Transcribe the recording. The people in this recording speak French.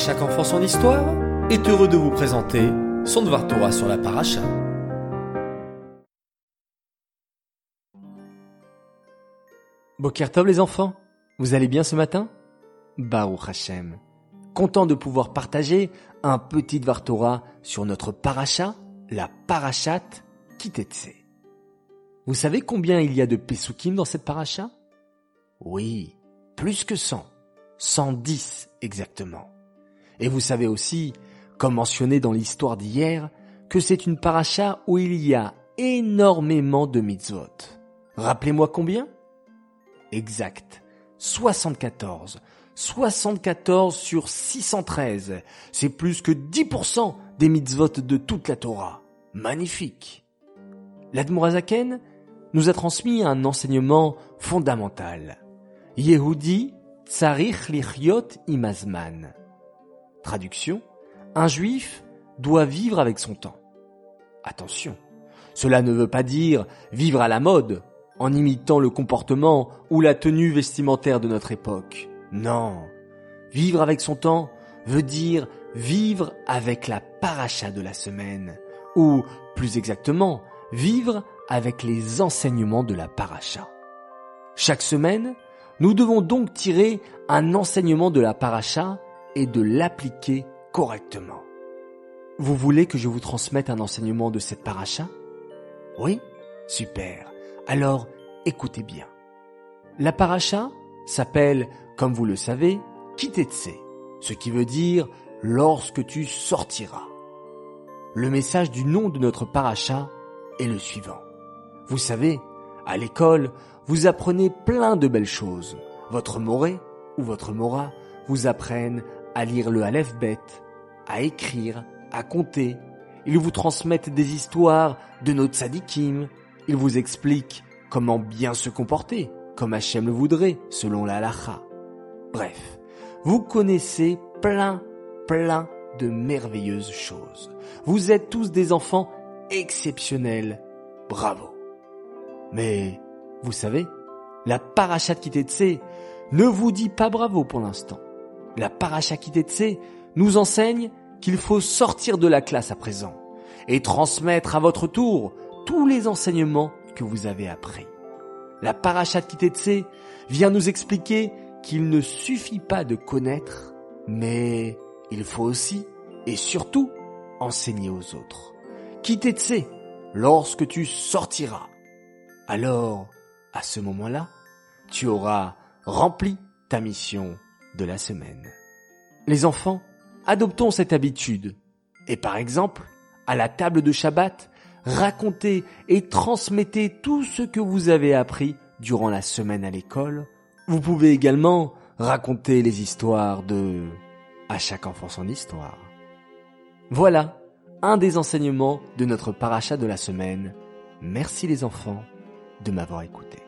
chaque enfant son histoire est heureux de vous présenter son Dvar Torah sur la paracha. Bokertov les enfants, vous allez bien ce matin? Baruch Hashem, content de pouvoir partager un petit Dvar Torah sur notre paracha, la parachat Kitetse. Vous savez combien il y a de Pesukim dans cette paracha? Oui, plus que 100, 110 exactement. Et vous savez aussi, comme mentionné dans l'histoire d'hier, que c'est une paracha où il y a énormément de mitzvot. Rappelez-moi combien? Exact. 74. 74 sur 613. C'est plus que 10% des mitzvot de toute la Torah. Magnifique. L'Admorazaken nous a transmis un enseignement fondamental. Yehudi tsarich lichiot imazman. Traduction. Un juif doit vivre avec son temps. Attention. Cela ne veut pas dire vivre à la mode, en imitant le comportement ou la tenue vestimentaire de notre époque. Non. Vivre avec son temps veut dire vivre avec la paracha de la semaine, ou plus exactement, vivre avec les enseignements de la paracha. Chaque semaine, nous devons donc tirer un enseignement de la paracha et de l'appliquer correctement. Vous voulez que je vous transmette un enseignement de cette paracha? Oui? Super. Alors, écoutez bien. La paracha s'appelle, comme vous le savez, Kitetse, ce qui veut dire lorsque tu sortiras. Le message du nom de notre paracha est le suivant. Vous savez, à l'école, vous apprenez plein de belles choses. Votre moré ou votre mora vous apprennent à lire le Aleph Bet, à écrire, à compter. Ils vous transmettent des histoires de nos tzadikim. Ils vous expliquent comment bien se comporter, comme Hachem le voudrait, selon la halacha. Bref, vous connaissez plein, plein de merveilleuses choses. Vous êtes tous des enfants exceptionnels. Bravo. Mais, vous savez, la parachat Kitetse ne vous dit pas bravo pour l'instant. La parachat Kitetse nous enseigne qu'il faut sortir de la classe à présent et transmettre à votre tour tous les enseignements que vous avez appris. La parachat Kitetse vient nous expliquer qu'il ne suffit pas de connaître, mais il faut aussi et surtout enseigner aux autres. Kitetse, lorsque tu sortiras, alors à ce moment-là, tu auras rempli ta mission de la semaine. Les enfants, adoptons cette habitude. Et par exemple, à la table de Shabbat, racontez et transmettez tout ce que vous avez appris durant la semaine à l'école. Vous pouvez également raconter les histoires de à chaque enfant son histoire. Voilà un des enseignements de notre paracha de la semaine. Merci les enfants de m'avoir écouté.